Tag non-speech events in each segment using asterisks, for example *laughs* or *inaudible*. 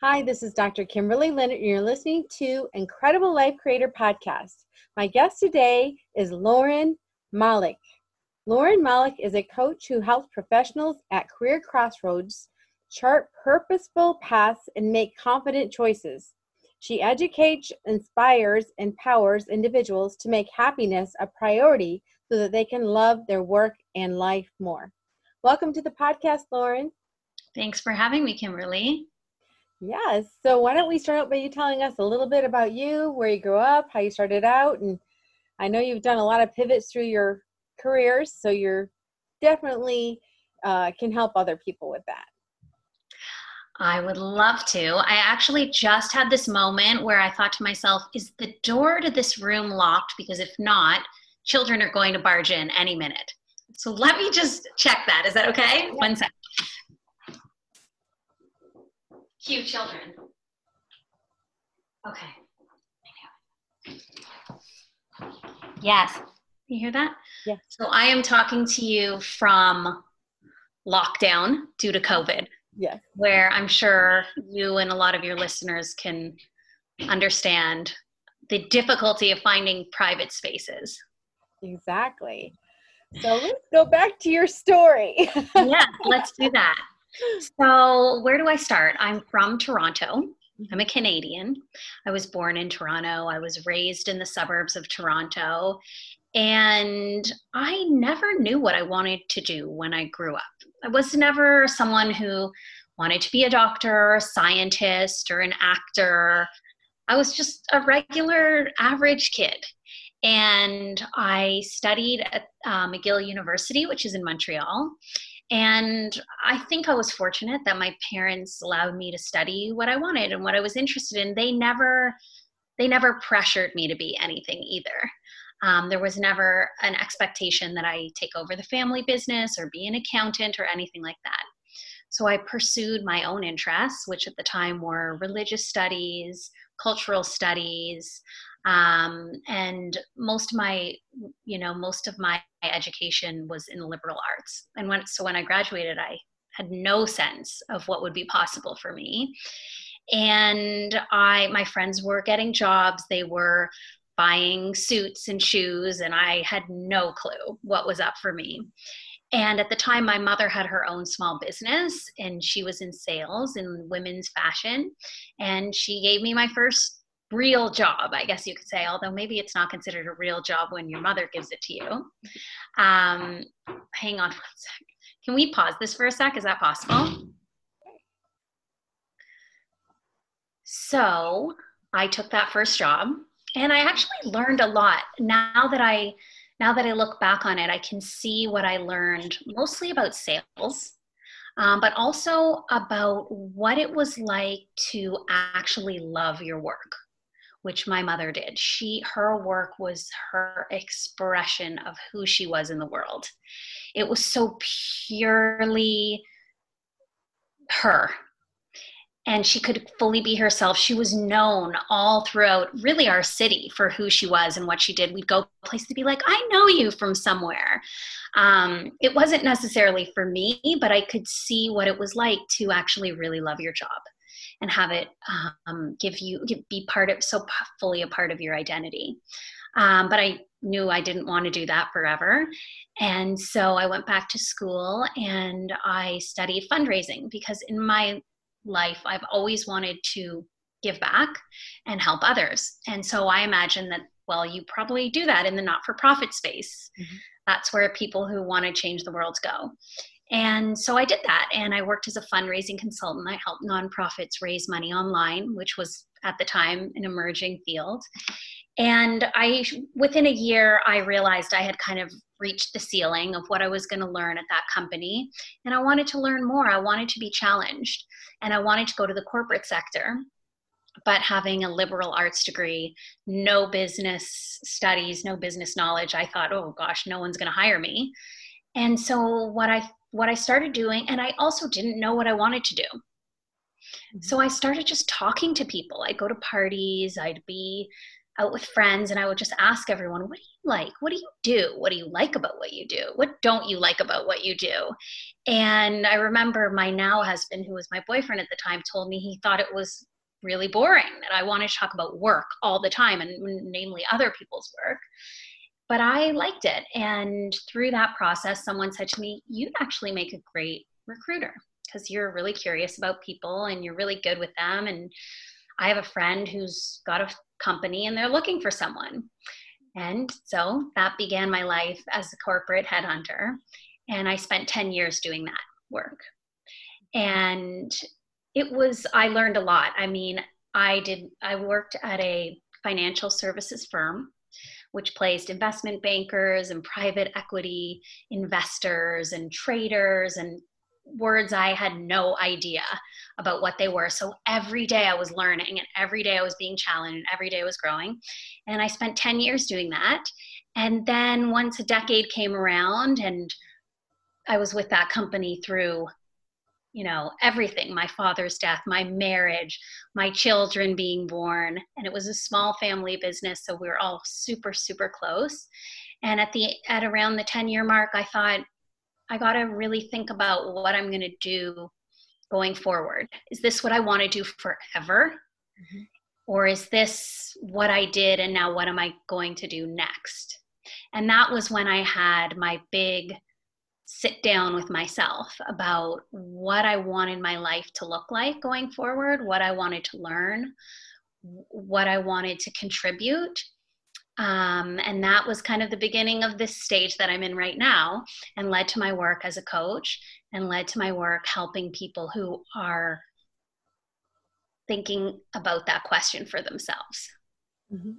Hi, this is Dr. Kimberley Linert, and you're listening to Incredible Life Creator Podcast. My guest today is Lauren Malach. Lauren Malach is a coach who helps professionals at career crossroads chart purposeful paths and make confident choices. She educates, inspires, empowers individuals to make happiness a priority so that they can love their work and life more. Welcome to the podcast, Lauren. Thanks for having me, Kimberly. Yes. So, why don't we start out by you telling us a little bit about you, where you grew up, how you started out, and I know you've done a lot of pivots through your careers, so you're definitely uh, can help other people with that. I would love to. I actually just had this moment where I thought to myself, is the door to this room locked? Because if not, children are going to barge in any minute. So let me just check that. Is that okay? One second. Cue children. Okay. Yes. You hear that? Yeah. So I am talking to you from lockdown due to COVID. Yes. Where I'm sure you and a lot of your listeners can understand the difficulty of finding private spaces. Exactly. So let's go back to your story. *laughs* yeah, let's do that. So, where do I start? I'm from Toronto. I'm a Canadian. I was born in Toronto. I was raised in the suburbs of Toronto. And I never knew what I wanted to do when I grew up. I was never someone who wanted to be a doctor a scientist or an actor. I was just a regular average kid. And I studied at uh, McGill University, which is in Montreal. And I think I was fortunate that my parents allowed me to study what I wanted and what I was interested in. They never, they never pressured me to be anything either. Um, there was never an expectation that I take over the family business or be an accountant or anything like that. So I pursued my own interests, which at the time were religious studies, cultural studies, um, and most of my, you know, most of my education was in the liberal arts. And when so when I graduated, I had no sense of what would be possible for me. And I, my friends were getting jobs. They were buying suits and shoes, and I had no clue what was up for me. And at the time, my mother had her own small business and she was in sales in women's fashion. And she gave me my first real job, I guess you could say, although maybe it's not considered a real job when your mother gives it to you. Um, hang on *laughs* one sec. Can we pause this for a sec? Is that possible? So I took that first job and I actually learned a lot. Now that I now that I look back on it, I can see what I learned mostly about sales, um, but also about what it was like to actually love your work, which my mother did. She, her work was her expression of who she was in the world. It was so purely her and she could fully be herself. She was known all throughout really our city for who she was and what she did. We'd go places to be like, I know you from somewhere. Um, it wasn't necessarily for me, but I could see what it was like to actually really love your job and have it um, give you give, be part of so fully a part of your identity. Um, but I knew I didn't want to do that forever. And so I went back to school and I studied fundraising because in my life, I've always wanted to give back and help others. And so I imagine that, well, you probably do that in the not for profit space. Mm-hmm. That's where people who want to change the world go. And so I did that. And I worked as a fundraising consultant. I helped nonprofits raise money online, which was at the time an emerging field. And I, within a year, I realized I had kind of reached the ceiling of what I was going to learn at that company. And I wanted to learn more. I wanted to be challenged. And I wanted to go to the corporate sector. But having a liberal arts degree, no business studies, no business knowledge, I thought, oh gosh, no one's going to hire me. And so what I what I started doing, and I also didn't know what I wanted to do. Mm-hmm. So I started just talking to people. I'd go to parties, I'd be out with friends and I would just ask everyone, what do you like? What do you do? What do you like about what you do? What don't you like about what you do? And I remember my now husband, who was my boyfriend at the time, told me he thought it was really boring, that I wanted to talk about work all the time and namely other people's work. But I liked it. And through that process, someone said to me, You'd actually make a great recruiter because you're really curious about people and you're really good with them. And I have a friend who's got a company and they're looking for someone. And so that began my life as a corporate headhunter. And I spent 10 years doing that work. And it was, I learned a lot. I mean, I did, I worked at a financial services firm which placed investment bankers and private equity investors and traders and words I had no idea about what they were. So every day I was learning and every day I was being challenged and every day I was growing. And I spent 10 years doing that. And then once a decade came around and I was with that company through you know everything my father's death my marriage my children being born and it was a small family business so we were all super super close and at the at around the 10 year mark i thought I got to really think about what I'm going to do going forward. Is this what I want to do forever? Mm-hmm. Or is this what I did and now what am I going to do next? And that was when I had my big sit down with myself about what I wanted my life to look like going forward, what I wanted to learn, what I wanted to contribute um, and that was kind of the beginning of this stage that I'm in right now, and led to my work as a coach, and led to my work helping people who are thinking about that question for themselves. Mm-hmm.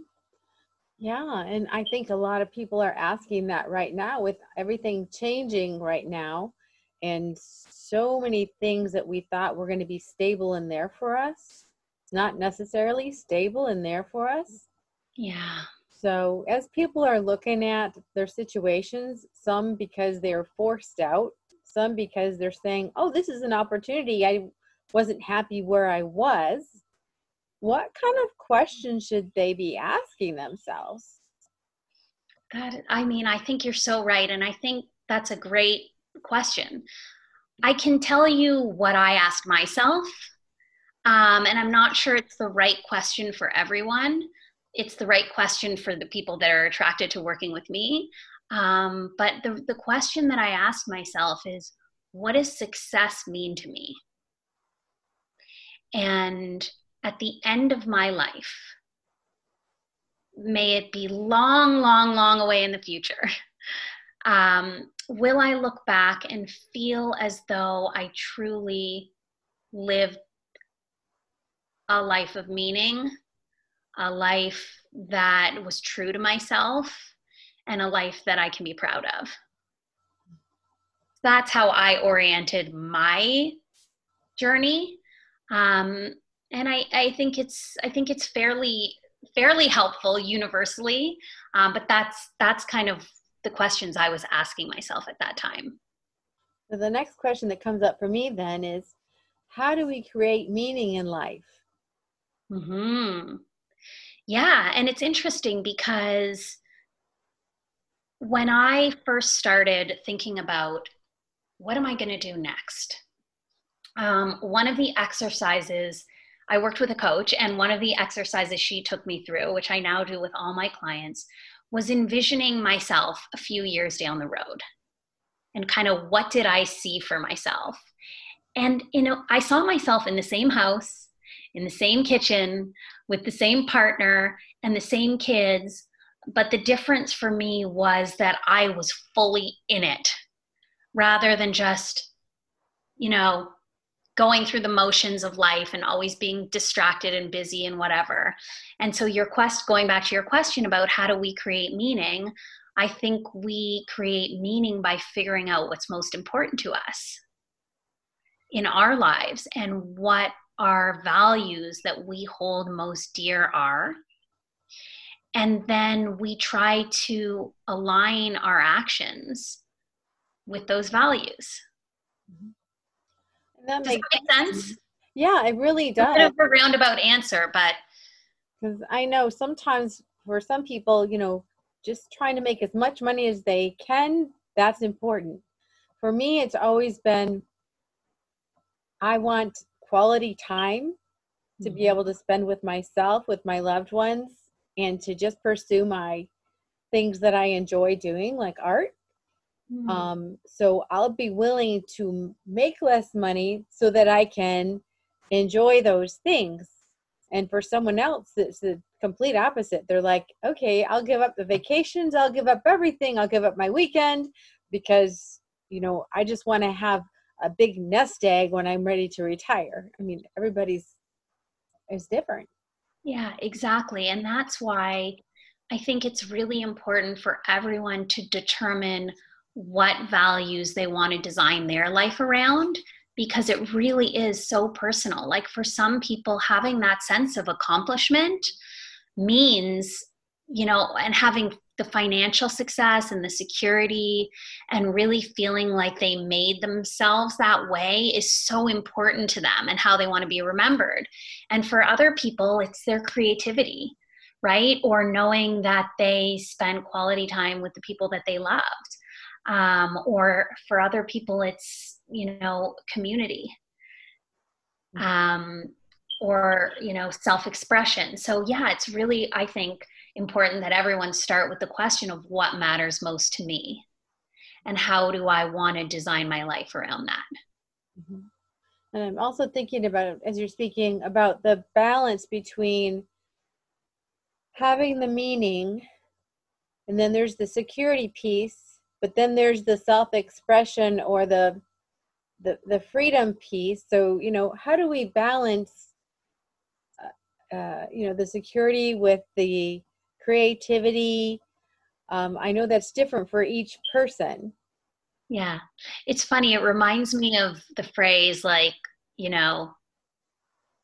Yeah, and I think a lot of people are asking that right now with everything changing right now and so many things that we thought were going to be stable in there for us, It's not necessarily stable in there for us. Yeah. So, as people are looking at their situations, some because they're forced out, some because they're saying, oh, this is an opportunity. I wasn't happy where I was. What kind of questions should they be asking themselves? God, I mean, I think you're so right. And I think that's a great question. I can tell you what I asked myself, um, and I'm not sure it's the right question for everyone it's the right question for the people that are attracted to working with me. Um, but the, the question that I ask myself is what does success mean to me? And at the end of my life, may it be long, long, long away in the future, *laughs* um, will I look back and feel as though I truly lived a life of meaning a life that was true to myself, and a life that I can be proud of. That's how I oriented my journey. Um, and I, I think it's I think it's fairly fairly helpful universally, um, but that's that's kind of the questions I was asking myself at that time. So the next question that comes up for me then is, how do we create meaning in life? Hmm. Yeah, and it's interesting because when I first started thinking about what am I going to do next, um, one of the exercises I worked with a coach, and one of the exercises she took me through, which I now do with all my clients, was envisioning myself a few years down the road and kind of what did I see for myself. And, you know, I saw myself in the same house, in the same kitchen, with the same partner and the same kids. But the difference for me was that I was fully in it rather than just, you know, going through the motions of life and always being distracted and busy and whatever. And so, your quest, going back to your question about how do we create meaning, I think we create meaning by figuring out what's most important to us in our lives and what our values that we hold most dear are. And then we try to align our actions with those values. Mm-hmm. That does makes that make sense? Yeah, it really does. A bit of a roundabout answer, but because I know sometimes for some people, you know, just trying to make as much money as they can, that's important. For me, it's always been I want quality time to be mm-hmm. able to spend with myself, with my loved ones, and to just pursue my things that I enjoy doing, like art. Mm-hmm. Um, so I'll be willing to make less money so that I can enjoy those things. And for someone else, it's the complete opposite. They're like, okay, I'll give up the vacations, I'll give up everything, I'll give up my weekend because, you know, I just want to have a big nest egg when I'm ready to retire. I mean, everybody's is different. Yeah, exactly. And that's why I think it's really important for everyone to determine what values they want to design their life around because it really is so personal. Like for some people, having that sense of accomplishment means, you know, and having the financial success and the security and really feeling like they made themselves that way is so important to them and how they want to be remembered. And for other people, it's their creativity, right? Or knowing that they spend quality time with the people that they loved. Um, or for other people, it's, you know, community. Mm-hmm. Um, or you know self-expression so yeah it's really i think important that everyone start with the question of what matters most to me and how do I want to design my life around that. Mm-hmm. And I'm also thinking about, as you're speaking, about the balance between having the meaning, and then there's the security piece, but then there's the self-expression or the the, the freedom piece. So, you know, how do we balance, uh, uh, you know, the security with the creativity. Um, I know that's different for each person. Yeah. It's funny. It reminds me of the phrase, like, you know,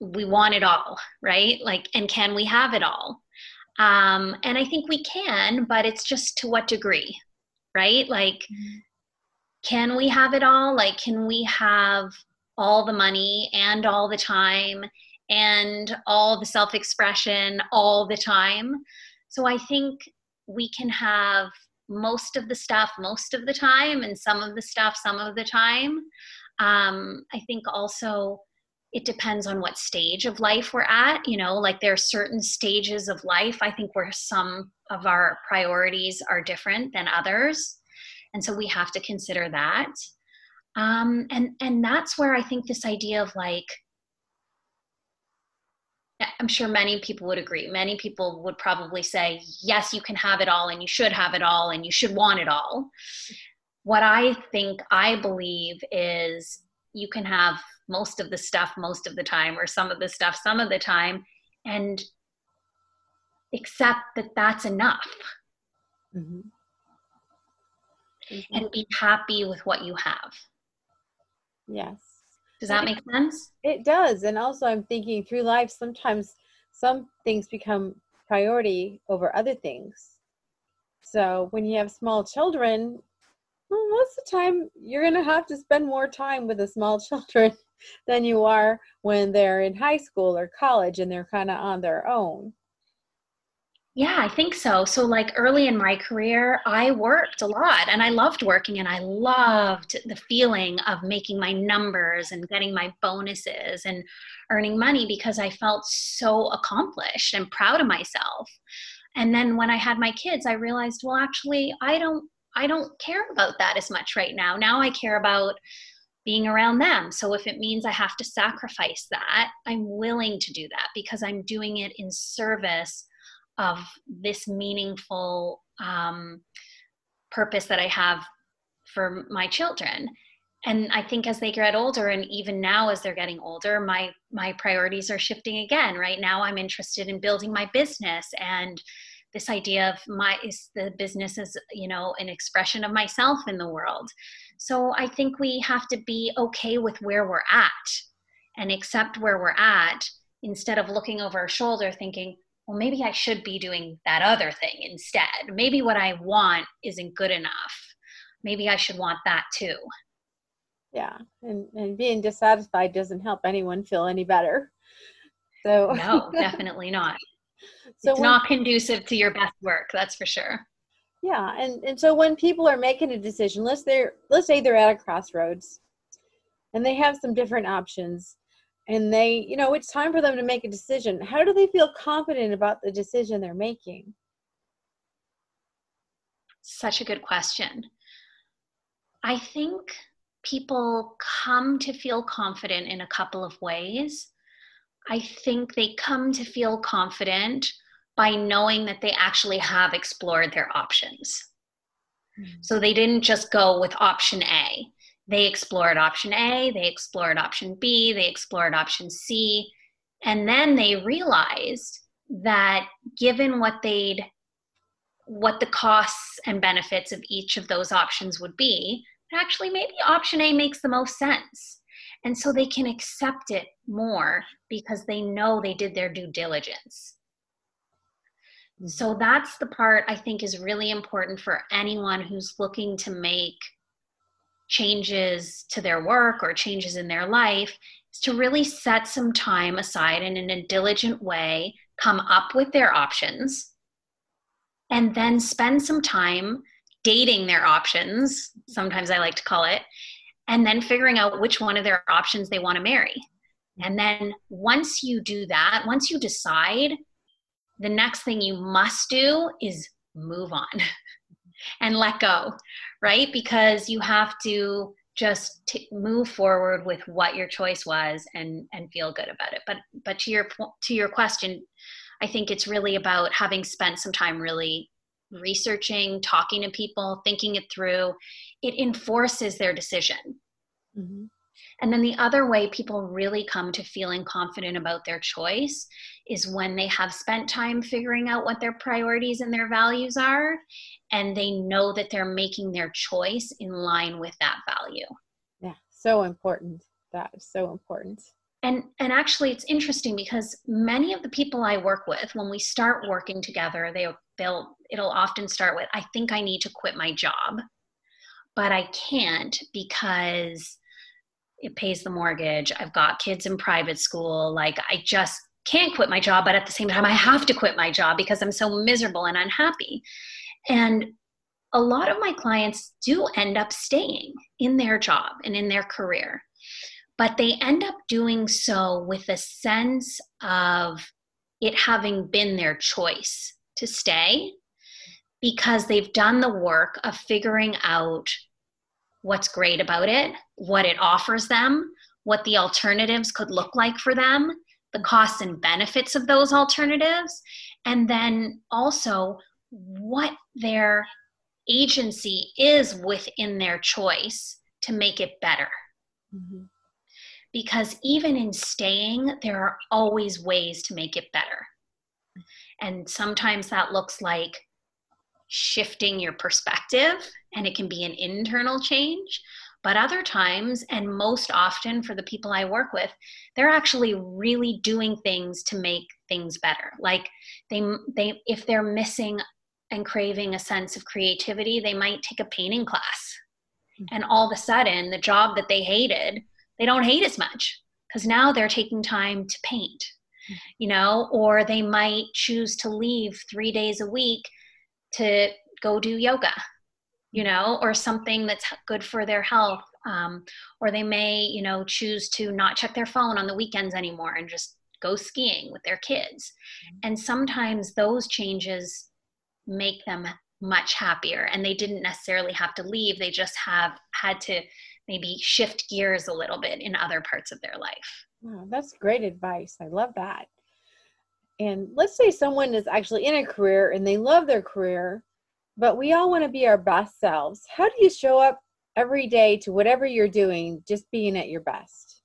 we want it all, right? Like, and can we have it all? Um, and I think we can, but it's just to what degree, right? Like, mm-hmm. can we have it all? Like, can we have all the money and all the time and all the self expression all the time? So I think we can have most of the stuff most of the time and some of the stuff some of the time. Um, I think also it depends on what stage of life we're at. You know, like there are certain stages of life, I think, where some of our priorities are different than others. And so we have to consider that. Um, and and that's where I think this idea of like I'm sure many people would agree. Many people would probably say, yes, you can have it all and you should have it all and you should want it all. What I think, I believe, is you can have most of the stuff most of the time or some of the stuff some of the time and accept that that's enough. Mm-hmm. Mm-hmm. And be happy with what you have. Yes. Does that make sense? It does. And also, I'm thinking through life, sometimes some things become priority over other things. So when you have small children, well, most of the time you're going to have to spend more time with the small *laughs* children than you are when they're in high school or college and they're kind of on their own. Yeah, I think so. So, like early in my career, I worked a lot and I loved working and I loved the feeling of making my numbers and getting my bonuses and earning money because I felt so accomplished and proud of myself. And then when I had my kids, I realized, well, actually, I don't I don't care about that as much right now. Now I care about being around them. So if it means I have to sacrifice that, I'm willing to do that because I'm doing it in service of this meaningful um, purpose that I have for my children. And I think as they get older, and even now as they're getting older, my my priorities are shifting again. Right now, I'm interested in building my business and this idea of my is the business is you know an expression of myself in the world so i think we have to be okay with where we're at and accept where we're at instead of looking over our shoulder thinking well, maybe I should be doing that other thing instead. Maybe what I want isn't good enough. Maybe I should want that too. Yeah, and, and being dissatisfied doesn't help anyone feel any better. So no, *laughs* definitely not. so it's when, not conducive to your best work that's for sure yeah and and so when people are making a decision let's they're let's say they're at a crossroads and they have some different options and they you know it's time for them to make a decision. How do they feel confident about the decision they're making? Such a good question. I think people come to feel confident in a couple of ways. I think they come to feel confident by knowing that they actually have explored their options. Mm-hmm. so they didn't just go with option a they explored option A, they explored option B, they explored option C, and then they realized that given what they'd what the costs and benefits of each of those options would be, actually maybe option A makes the most sense. And so they can accept it more because they know they did their due diligence. Mm-hmm. So that's the part I think is really important for anyone who's looking to make changes to their work or changes in their life is to really set some time aside and in a diligent way come up with their options and then spend some time dating their options sometimes i like to call it and then figuring out which one of their options they want to marry. And then once you do that once you decide the next thing you must do is move on *laughs* and let go, right? Because you have to just t- move forward with what your choice was and and feel good about it. But but to your to your question, I think it's really about having spent some time really researching, talking to people, thinking it through. It enforces their decision. Mm-hmm. And then the other way people really come to feeling confident about their choice is when they have spent time figuring out what their priorities and their values are, and they know that they're making their choice in line with that value. Yeah, so important. That is so important. And, and actually it's interesting because many of the people I work with, when we start working together, they they'll it'll often start with, I think I need to quit my job, but I can't because it pays the mortgage. I've got kids in private school. Like I just can't quit my job, but at the same time, I have to quit my job because I'm so miserable and unhappy. And a lot of my clients do end up staying in their job and in their career, but they end up doing so with a sense of it having been their choice to stay because they've done the work of figuring out what's great about it, what it offers them, what the alternatives could look like for them, the costs and benefits of those alternatives, and then also what their agency is within their choice to make it better. Mm-hmm. Because even in staying, there are always ways to make it better. And sometimes that looks like shifting your perspective and it can be an internal change but other times and most often for the people i work with they're actually really doing things to make things better like they they if they're missing and craving a sense of creativity they might take a painting class mm-hmm. and all of a sudden the job that they hated they don't hate as much because now they're taking time to paint mm-hmm. you know or they might choose to leave 3 days a week to go do yoga you know or something that's good for their health um, or they may you know choose to not check their phone on the weekends anymore and just go skiing with their kids. Mm-hmm. and sometimes those changes make them much happier and they didn't necessarily have to leave they just have had to maybe shift gears a little bit in other parts of their life. Wow, that's great advice i love that. And let's say someone is actually in a career and they love their career, but we all want to be our best selves. How do you show up every day to whatever you're doing, just being at your best?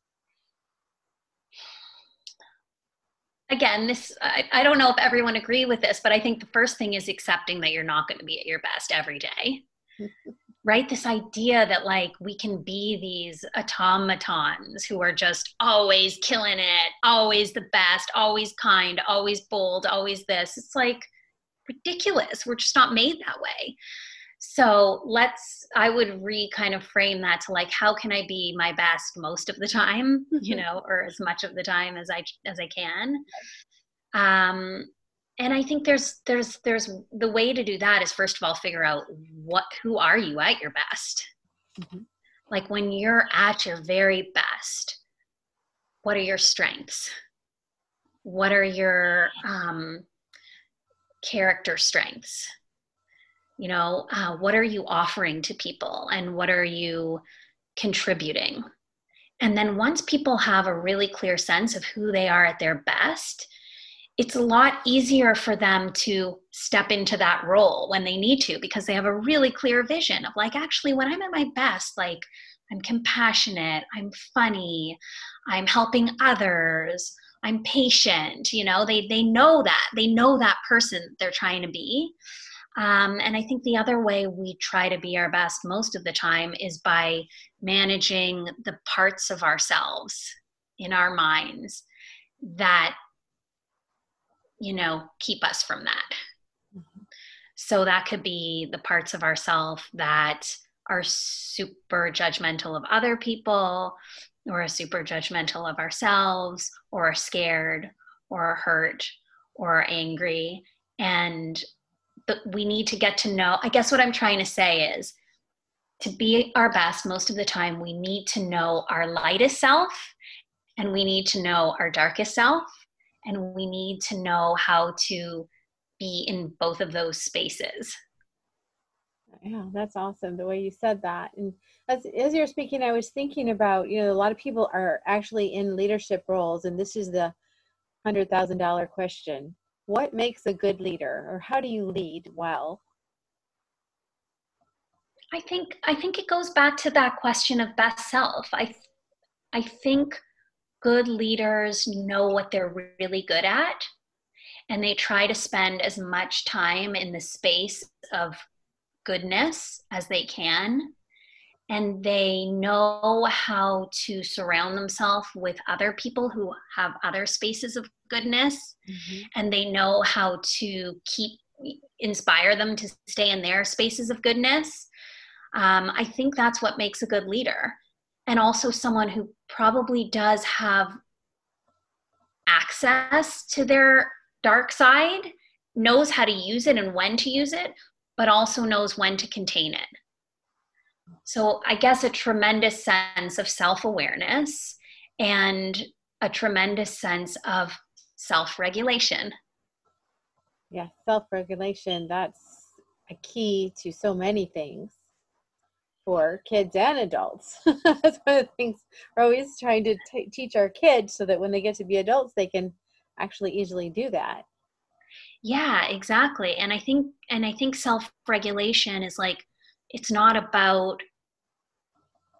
Again, this I, I don't know if everyone agree with this, but I think the first thing is accepting that you're not going to be at your best every day. *laughs* right this idea that like we can be these automatons who are just always killing it always the best always kind always bold always this it's like ridiculous we're just not made that way so let's i would re kind of frame that to like how can i be my best most of the time *laughs* you know or as much of the time as i as i can um and I think there's there's there's the way to do that is first of all figure out what who are you at your best. Mm-hmm. Like when you're at your very best, what are your strengths? What are your um, character strengths? You know, uh, what are you offering to people and what are you contributing? And then once people have a really clear sense of who they are at their best, it's a lot easier for them to step into that role when they need to because they have a really clear vision of like actually when i'm at my best like i'm compassionate i'm funny i'm helping others i'm patient you know they they know that they know that person they're trying to be um, and i think the other way we try to be our best most of the time is by managing the parts of ourselves in our minds that you know keep us from that mm-hmm. so that could be the parts of ourself that are super judgmental of other people or are super judgmental of ourselves or are scared or hurt or angry. And but we need to get to know i guess what i'm trying to say is to be our best most of the time we need to know our lightest self and we need to know our darkest self. And we need to know how to be in both of those spaces yeah that's awesome the way you said that and as, as you're speaking i was thinking about you know a lot of people are actually in leadership roles and this is the hundred thousand dollar question. What makes a good leader or how do you lead well? I think i think it goes back to that question of best self. I i think good leaders know what they're really good at and they try to spend as much time in the space of goodness as they can and they know how to surround themselves with other people who have other spaces of goodness mm-hmm. and they know how to keep inspire them to stay in their spaces of goodness um, i think that's what makes a good leader and also someone who probably does have access to their dark side, knows how to use it and when to use it, but also knows when to contain it. So, I guess a tremendous sense of self awareness and a tremendous sense of self regulation. Yeah, self regulation, that's a key to so many things for kids and adults. *laughs* That's one of the things we're always trying to t- teach our kids so that when they get to be adults, they can actually easily do that. Yeah, exactly. And I think and I think self-regulation is like it's not about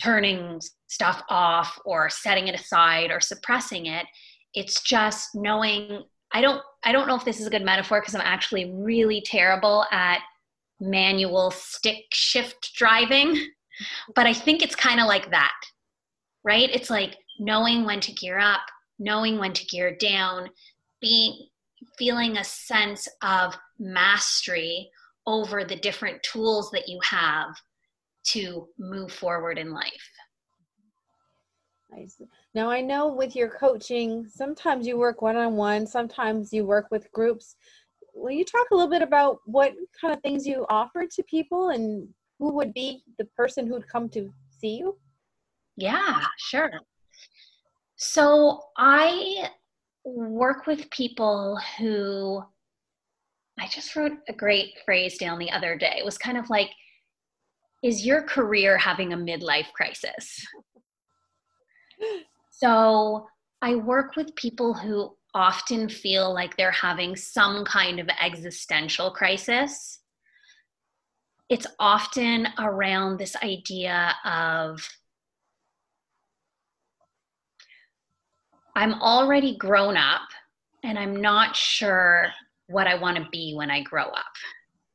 turning stuff off or setting it aside or suppressing it. It's just knowing I don't I don't know if this is a good metaphor because I'm actually really terrible at manual stick shift driving. *laughs* But I think it's kind of like that, right? It's like knowing when to gear up, knowing when to gear down, being feeling a sense of mastery over the different tools that you have to move forward in life. Now I know with your coaching, sometimes you work one on one, sometimes you work with groups. Will you talk a little bit about what kind of things you offer to people and who would be the person who'd come to see you? Yeah, sure. So I work with people who I just wrote a great phrase down the other day. It was kind of like, is your career having a midlife crisis? *gasps* so I work with people who often feel like they're having some kind of existential crisis it's often around this idea of I'm already grown up and I'm not sure what I want to be when I grow up.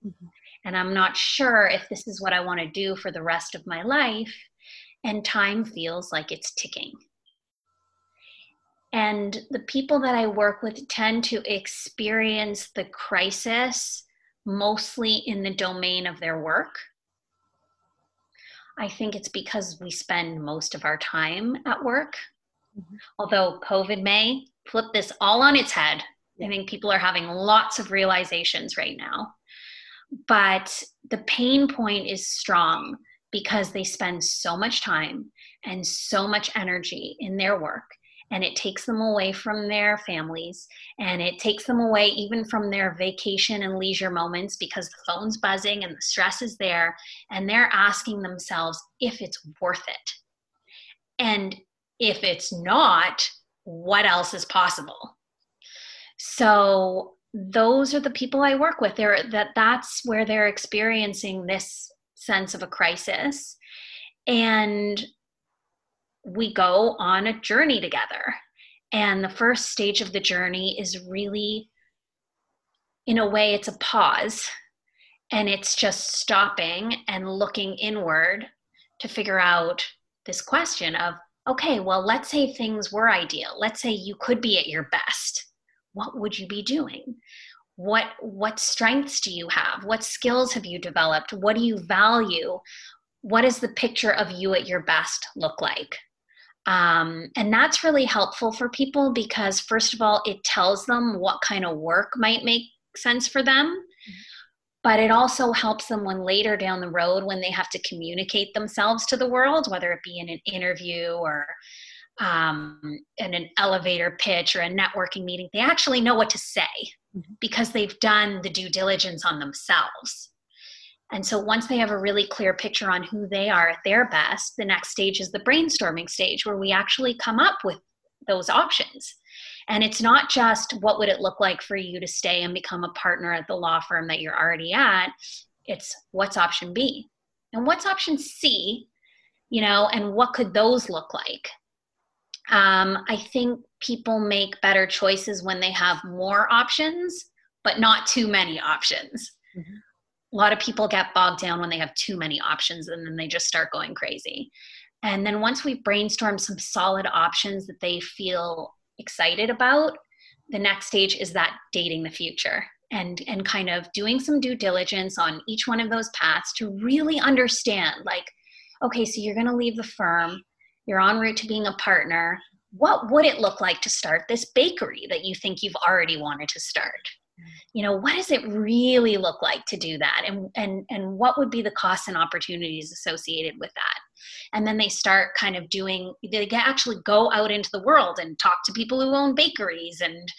Mm-hmm. And I'm not sure if this is what I want to do for the rest of my life. And time feels like it's ticking. And the people that I work with tend to experience the crisis mostly in the domain of their work. I think it's because we spend most of our time at work. Mm-hmm. Although COVID may flip this all on its head, I think people are having lots of realizations right now. But the pain point is strong because they spend so much time and so much energy in their work and it takes them away from their families and it takes them away even from their vacation and leisure moments because the phone's buzzing and the stress is there and they're asking themselves if it's worth it and if it's not what else is possible? So those are the people i work with. They're that that's where they're experiencing this sense of a crisis. And we go on a journey together. And the first stage of the journey is really, in a way, it's a pause. And it's just stopping and looking inward to figure out this question of okay, well, let's say things were ideal. Let's say you could be at your best. What would you be doing? What what strengths do you have? What skills have you developed? What do you value? What does the picture of you at your best look like? Um, and that's really helpful for people because, first of all, it tells them what kind of work might make sense for them. But it also helps them when later down the road, when they have to communicate themselves to the world, whether it be in an interview or um, in an elevator pitch or a networking meeting, they actually know what to say mm-hmm. because they've done the due diligence on themselves. And so once they have a really clear picture on who they are at their best, the next stage is the brainstorming stage where we actually come up with those options. And it's not just what would it look like for you to stay and become a partner at the law firm that you're already at, it's what's option B? And what's option C? You know, and what could those look like? Um, I think people make better choices when they have more options, but not too many options. Mm-hmm a lot of people get bogged down when they have too many options and then they just start going crazy. And then once we brainstorm some solid options that they feel excited about, the next stage is that dating the future and and kind of doing some due diligence on each one of those paths to really understand like okay so you're going to leave the firm you're en route to being a partner. What would it look like to start this bakery that you think you've already wanted to start? You know what does it really look like to do that? And and and what would be the costs and opportunities associated with that and then they start kind of doing they actually go out into the world and talk to people who own bakeries and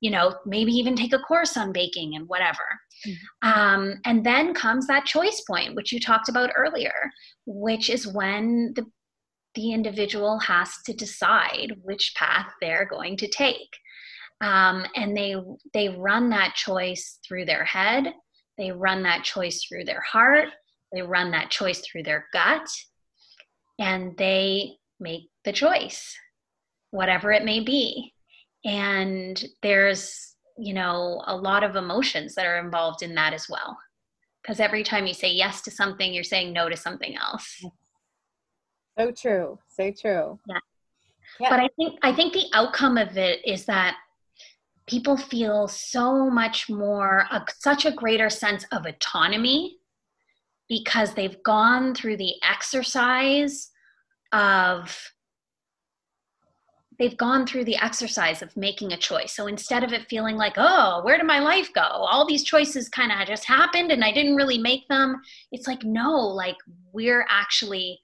you know maybe even take a course on baking and whatever. Mm-hmm. um, and then comes that choice point which you talked about earlier which is when the the individual has to decide which path they're going to take. Um, and they they run that choice through their head. They run that choice through their heart. They run that choice through their gut and they make the choice whatever it may be. And there's you know a lot of emotions that are involved in that as well. Because every time you say yes to something you're saying no to something else. So true. So true. Yeah. yeah. but i think i think the outcome of it is that people feel so much more, a, such a greater sense of autonomy because they've gone through the exercise of they've gone through the exercise of making a choice. So instead of it feeling like, oh, where did my life go? All these choices kind of just happened and I didn't really make them. It's like, no, like we're actually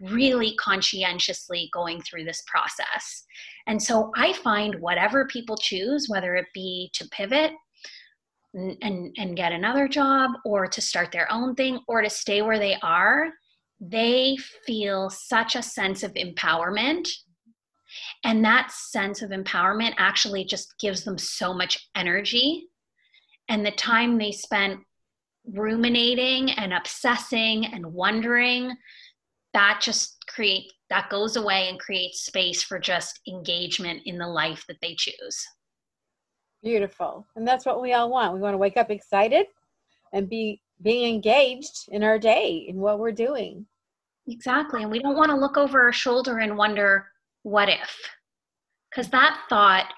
really conscientiously going through this process. And so I find whatever people choose, whether it be to pivot and, and, get another job or to start their own thing or to stay where they are, they feel such a sense of empowerment. And that sense of empowerment actually just gives them so much energy. And the time they spent ruminating and obsessing and wondering that just create that goes away and creates space for just engagement in the life that they choose beautiful. And that's what we all want. We want to wake up excited and be being engaged in our day in what we're doing. Exactly. And we don't want to look over our shoulder and wonder what if? Because that thought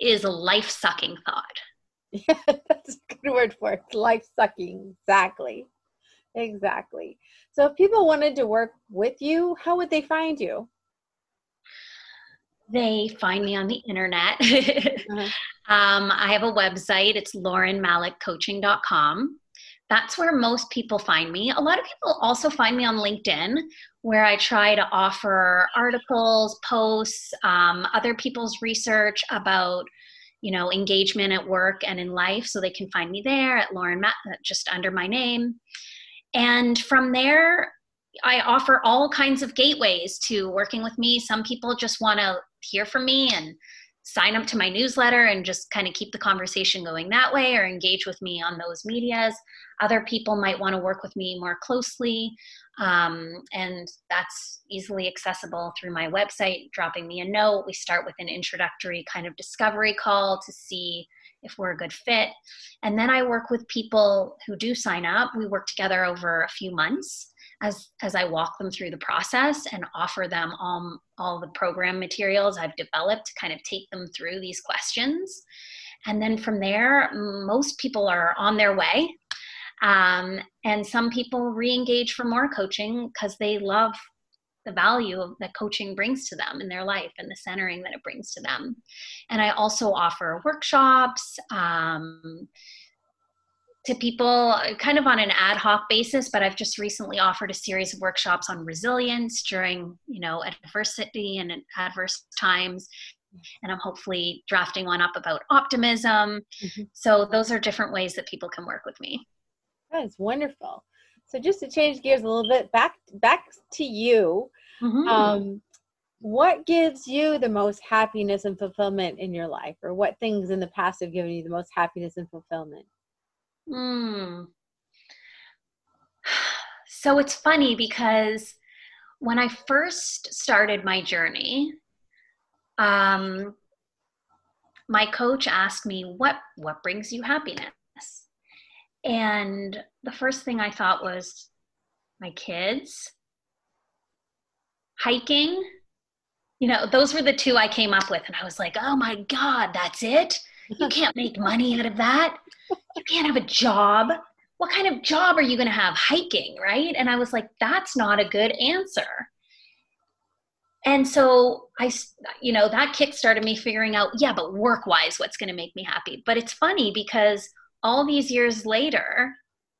is a life-sucking thought. Yeah *laughs* that's a good word for it. Life-sucking. Exactly. Exactly. So if people wanted to work with you, how would they find you? They find me on the internet. *laughs* uh-huh. Um, I have a website. It's laurenmalachcoaching.com. That's where most people find me. A lot of people also find me on LinkedIn, where I try to offer articles, posts, um, other people's research about you know engagement at work and in life so they can find me there at lauren Ma- just under my name and from there I offer all kinds of gateways to working with me. Some people just want to hear from me and sign up to my newsletter and just kind of keep the conversation going that way or engage with me on those medias. Other people might want to work with me more closely, um, and that's easily accessible through my website, dropping me a note. We start with an introductory kind of discovery call to see if we're a good fit. And then I work with people who do sign up. We work together over a few months as as I walk them through the process and offer them all all the program materials I've developed to kind of take them through these questions. And then from there, most people are on their way. Um, and some people re-engage for more coaching because they love the value that coaching brings to them in their life and the centering that it brings to them. And I also offer workshops, um, to people kind of on an ad hoc basis but i've just recently offered a series of workshops on resilience during you know adversity and adverse times. And i'm hopefully drafting one up about optimism. Mm-hmm. so those are different ways that people can work with me. That's wonderful. So just to change gears a little bit back back to you mm-hmm. um, what gives you the most happiness and fulfillment in your life or what things in the past have given you the most happiness and fulfillment Hmm. *sighs* So it's funny because when I first started my journey, um, my coach asked me, "What what brings you happiness?" And the first thing I thought was my kids, hiking. You know, those were the two I came up with, and I was like, "Oh my God, that's it! You can't make money out of that." you can't have a job. What kind of job are you going to have hiking, right? And I was like, that's not a good answer. And so I, you know, that kick started me figuring out, yeah, but work wise, what's going to make me happy? But it's funny because all these years later,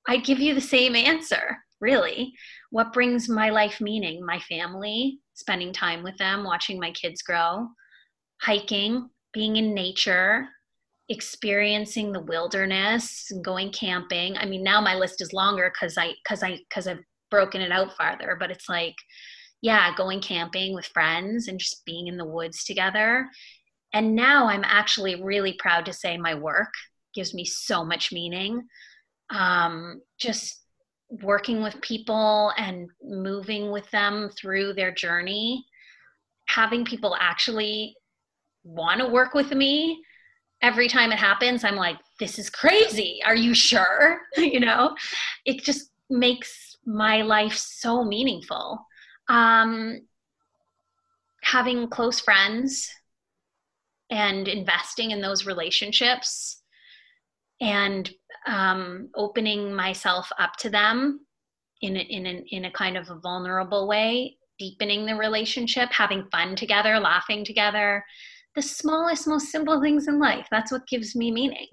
I give you the same answer, really. What brings my life meaning? My family, spending time with them, watching my kids grow, hiking, being in nature, experiencing the wilderness and going camping. I mean now my list is longer because i because i because i've broken it out farther but it's like yeah going camping with friends and just being in the woods together. And now i'm actually really proud to say my work gives me so much meaning. Um, just working with people and moving with them through their journey having people actually want to work with me every time it happens, I'm like, this is crazy. Are you sure? *laughs* you know, it just makes my life so meaningful. Um, having close friends and investing in those relationships and um, opening myself up to them in a, in, a, in a kind of a vulnerable way, deepening the relationship, having fun together, laughing together, the smallest, most simple things in life. That's what gives me meaning.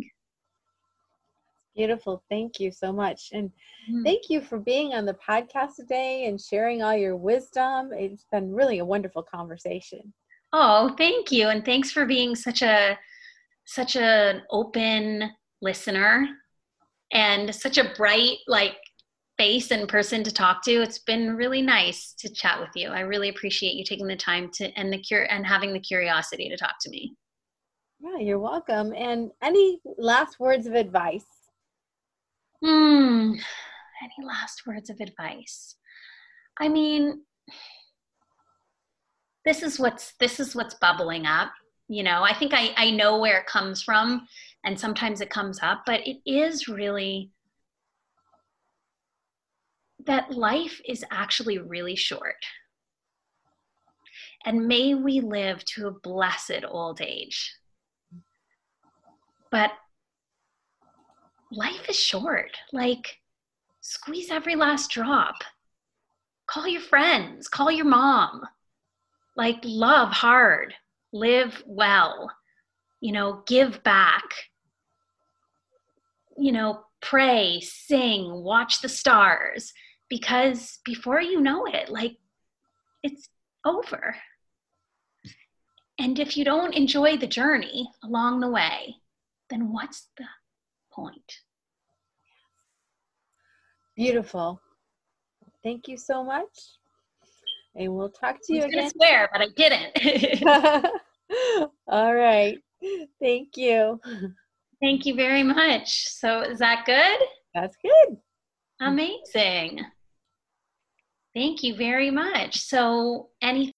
Beautiful. Thank you so much. And mm. thank you for being on the podcast today and sharing all your wisdom. It's been really a wonderful conversation. Oh, thank you. And thanks for being such a such an open listener and such a bright like face and person to talk to. It's been really nice to chat with you. I really appreciate you taking the time to and the cure and having the curiosity to talk to me. Yeah, you're welcome. And any last words of advice? Hmm. Any last words of advice? I mean, this is what's this is what's bubbling up. You know, I think I, I know where it comes from and sometimes it comes up, but it is really that life is actually really short. And may we live to a blessed old age. But life is short. Like, squeeze every last drop. Call your friends, call your mom. Like, love hard, live well, you know, give back, you know, pray, sing, watch the stars, because before you know it, like it's over. And if you don't enjoy the journey along the way, then what's the point? Beautiful. Thank you so much. And we'll talk to you I was again. gonna swear, but I didn't. *laughs* All right. Thank you. Thank you very much. So is that good? That's good. Amazing. Thank you very much. So any